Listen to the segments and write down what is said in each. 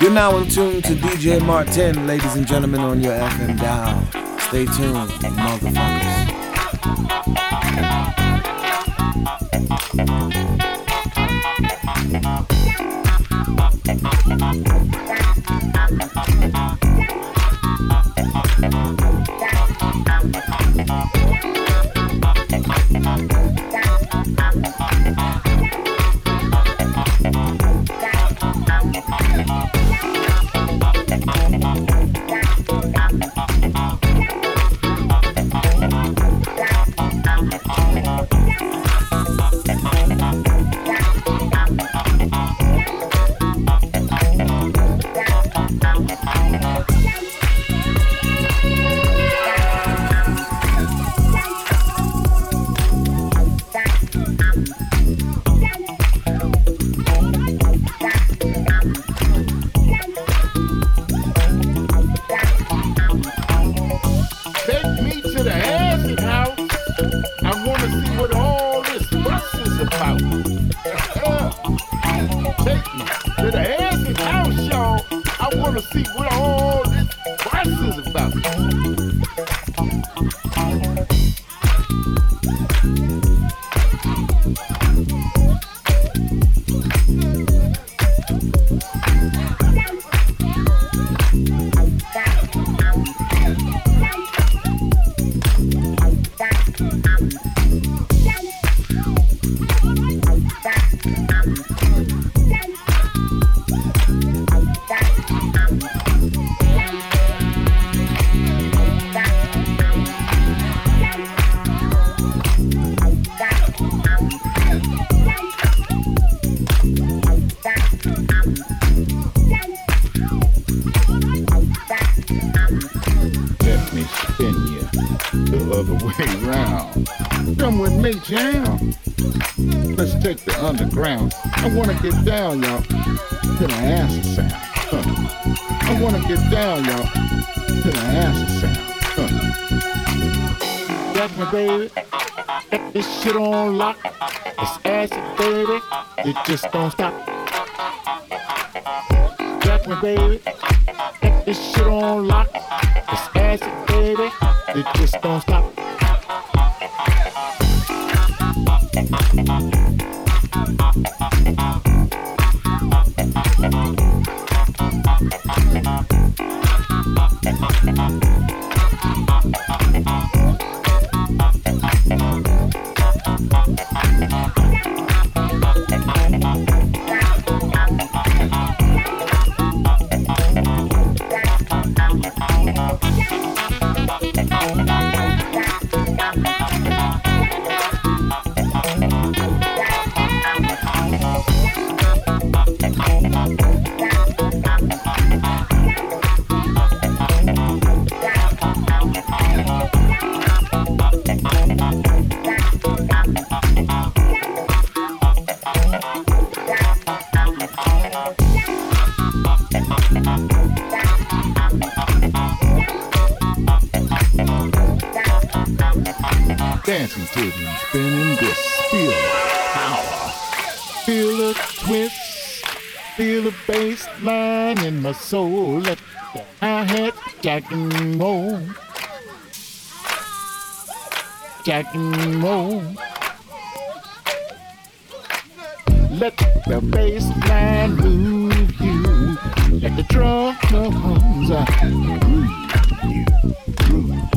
You're now in tune to DJ Martin, ladies and gentlemen, on your FM dial. Stay tuned, motherfuckers. Underground. I wanna get down, y'all, to the acid sound. Huh. I wanna get down, y'all, to the acid sound. Huh. That's my baby. This shit on lock. It's acid, baby. It just don't stop. That's my baby. This shit on lock. It's acid, baby. It just don't stop. burn in my soul let the I hat Jack and Mo. Jack and Mo. Let the bass line move you. Let the drums uh, groove groove.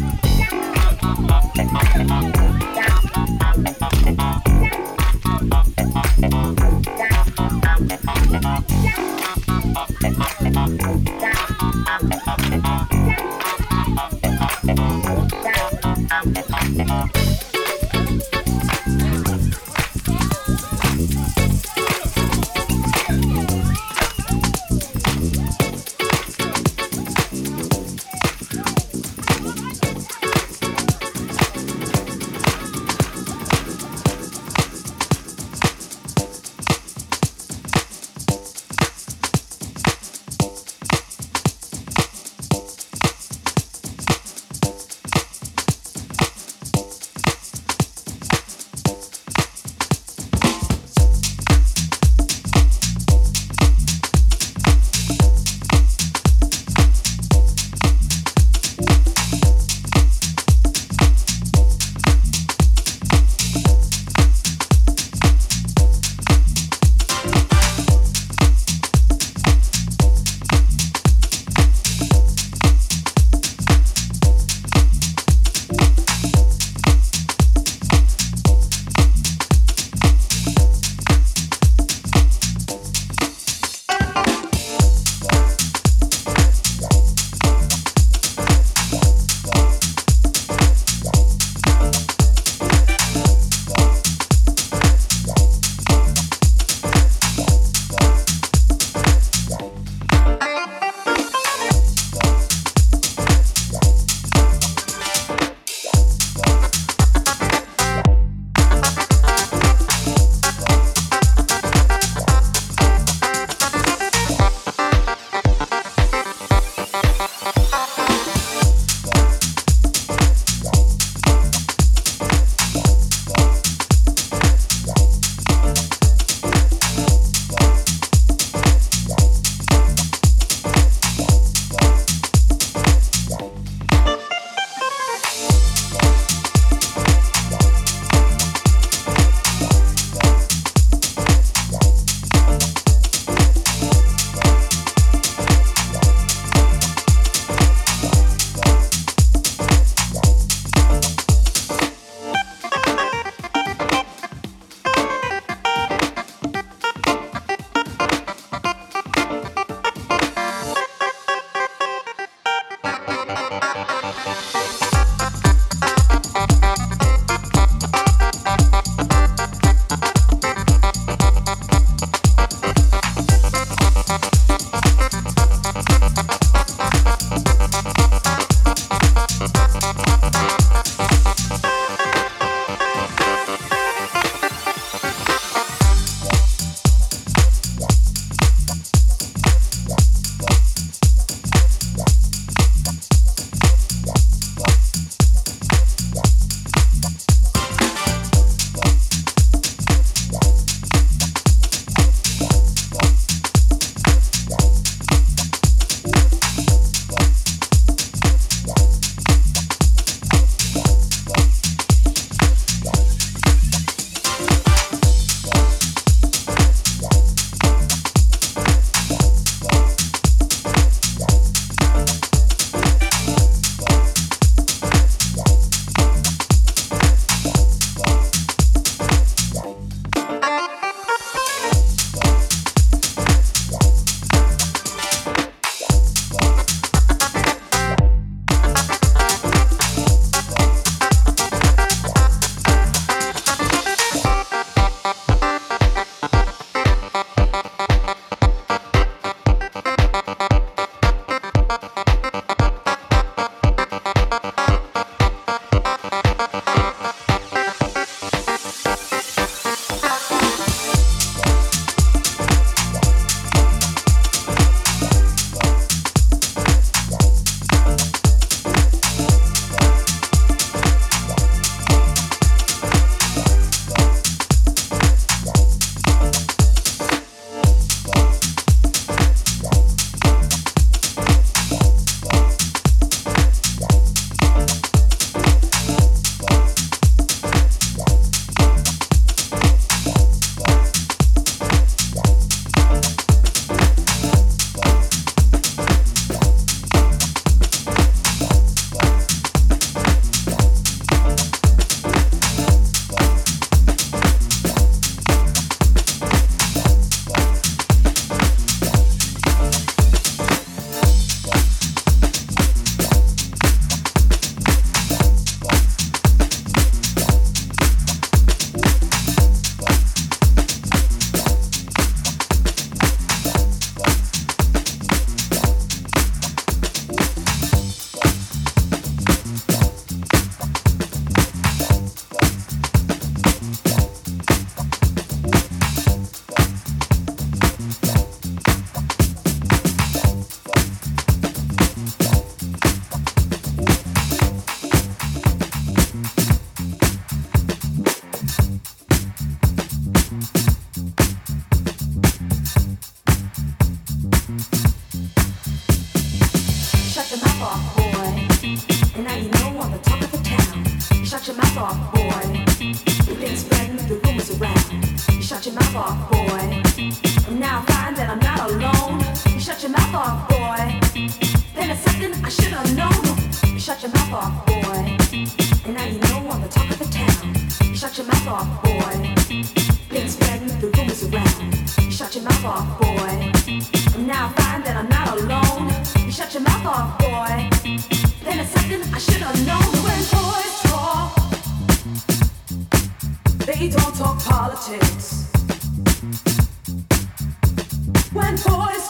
we don't talk politics. When boys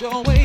The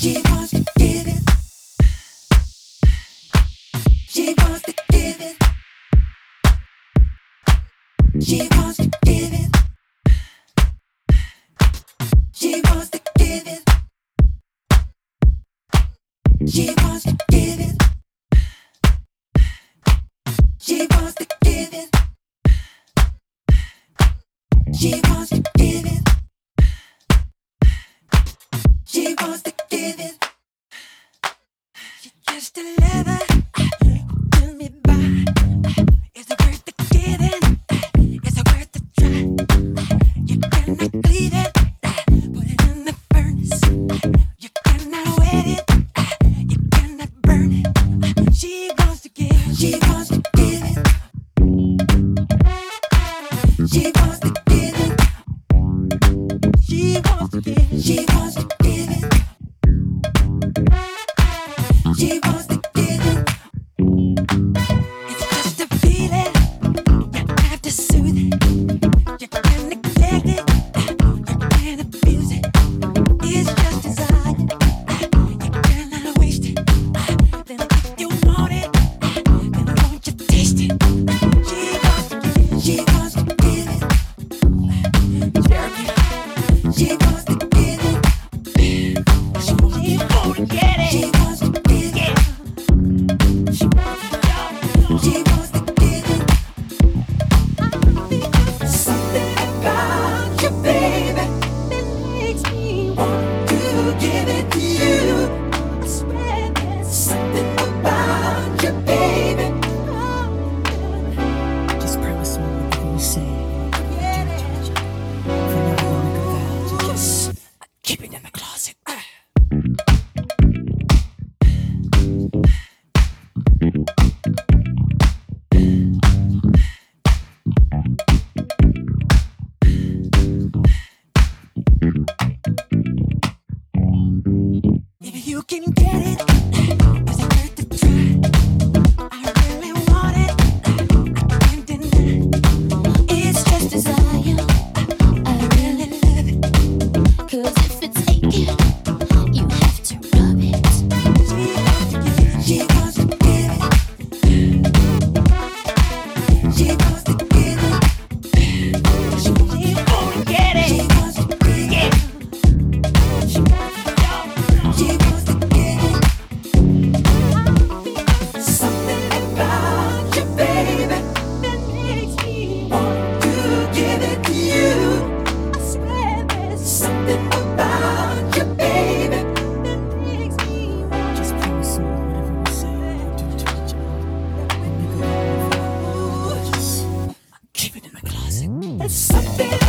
She wants to give it. She wants something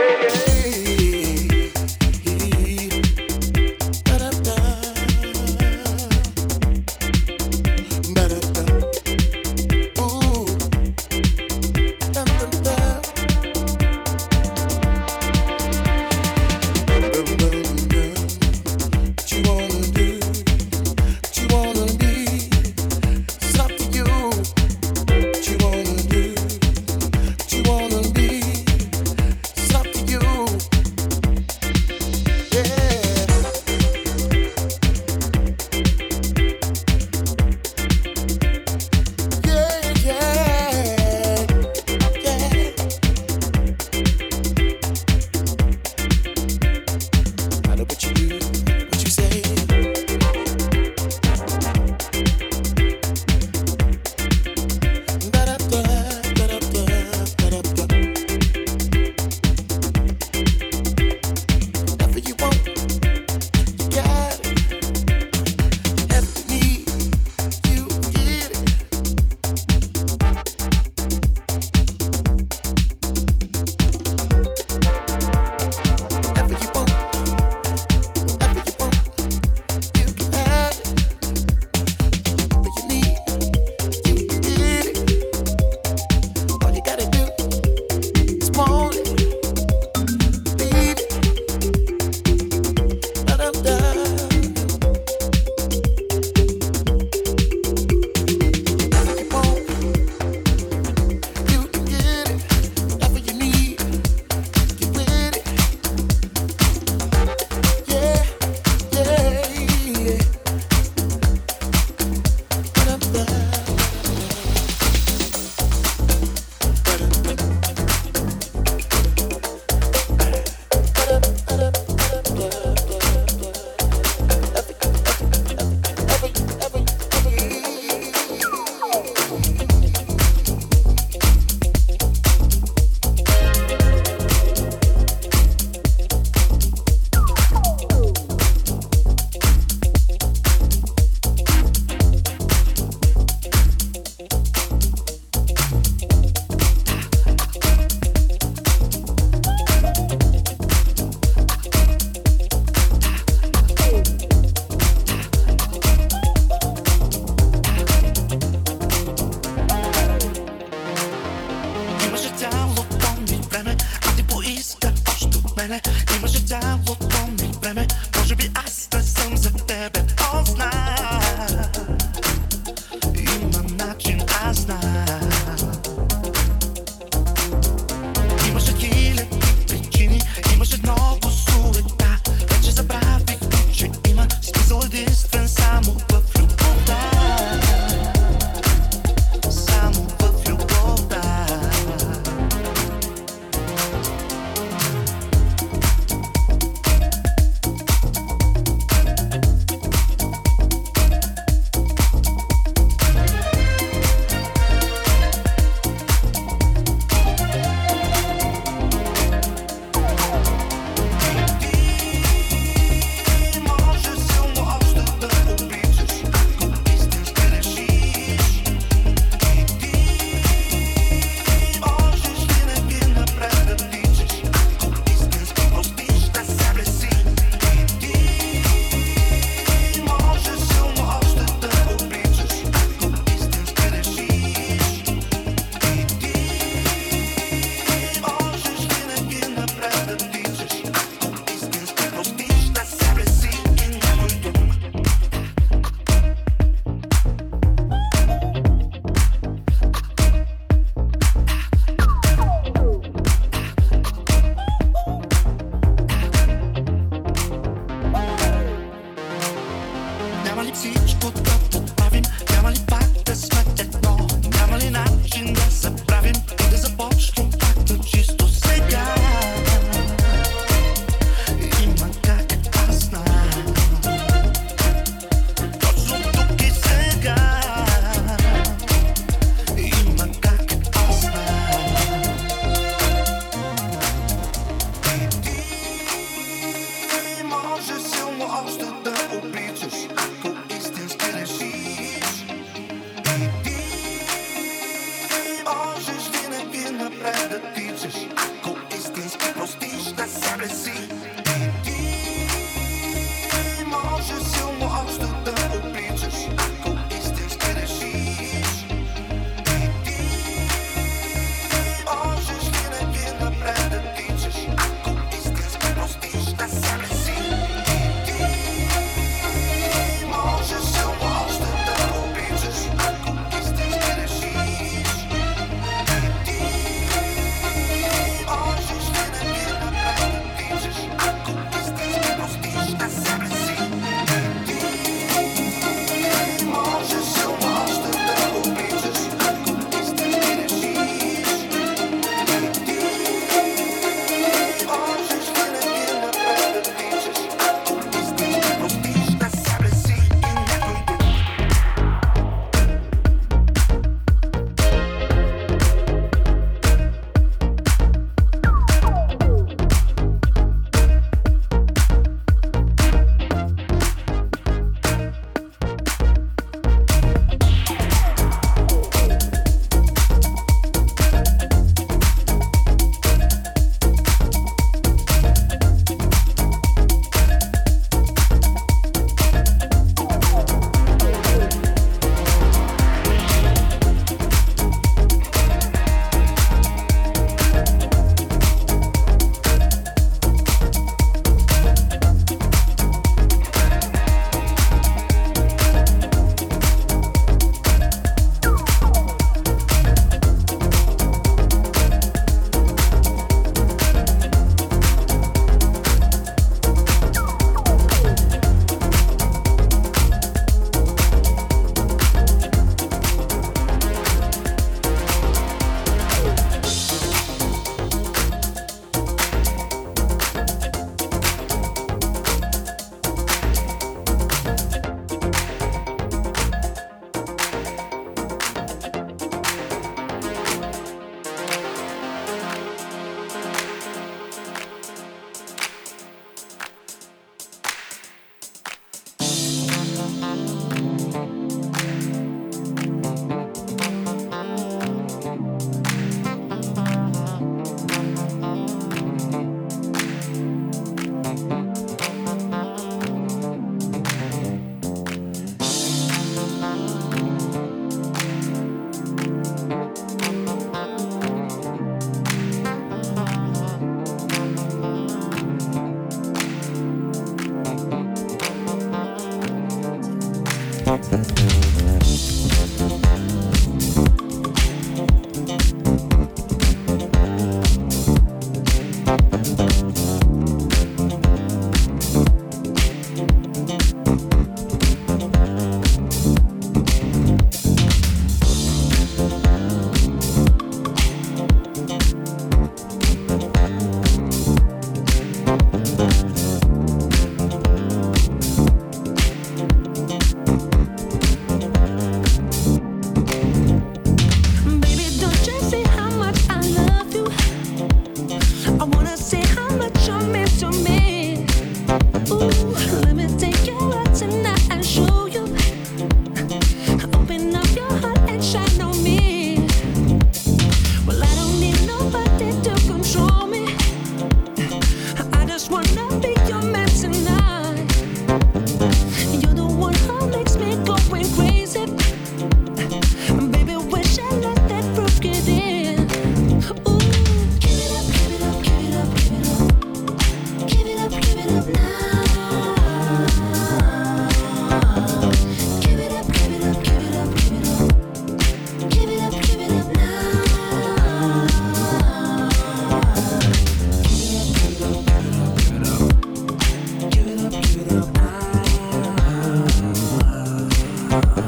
yeah, yeah.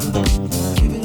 Give it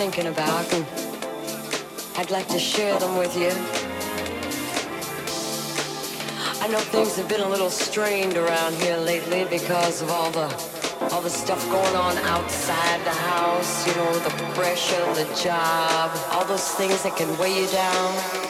thinking about, and I'd like to share them with you. I know things have been a little strained around here lately because of all the all the stuff going on outside the house, you know, the pressure, the job, all those things that can weigh you down.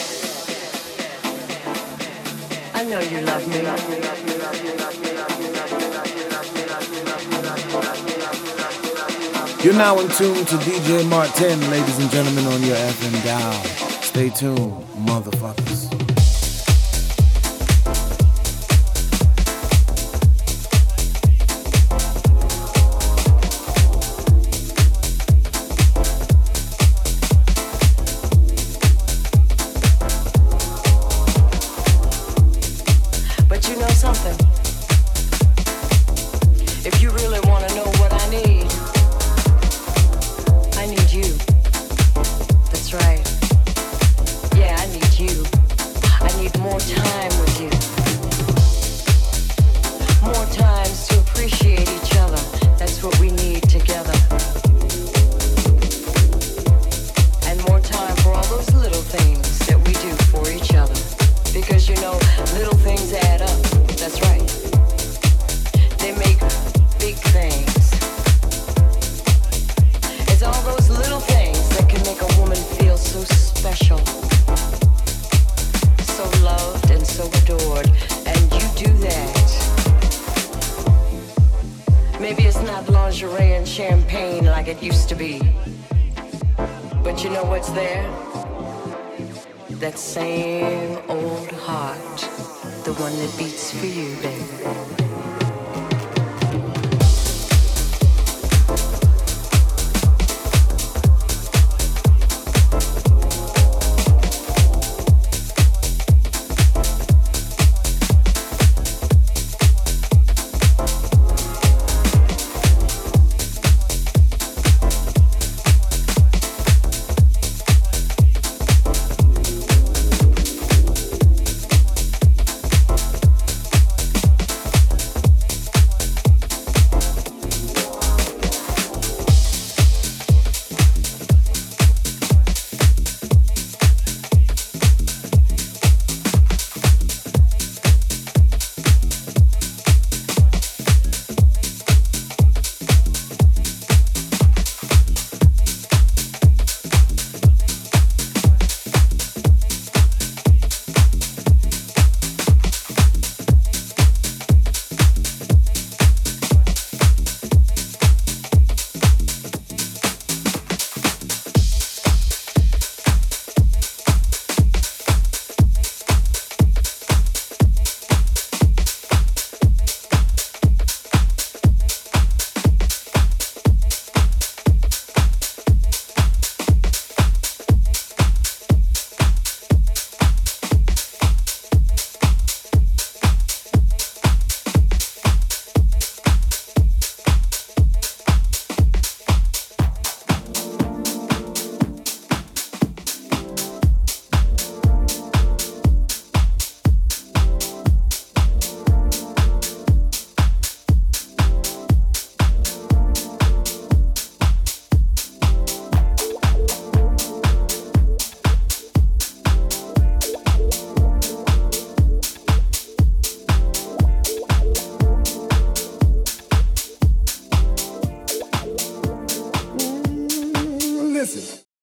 Know you love me. You're now in tune to DJ Martin, ladies and gentlemen, on your FM dial. Stay tuned, motherfuckers.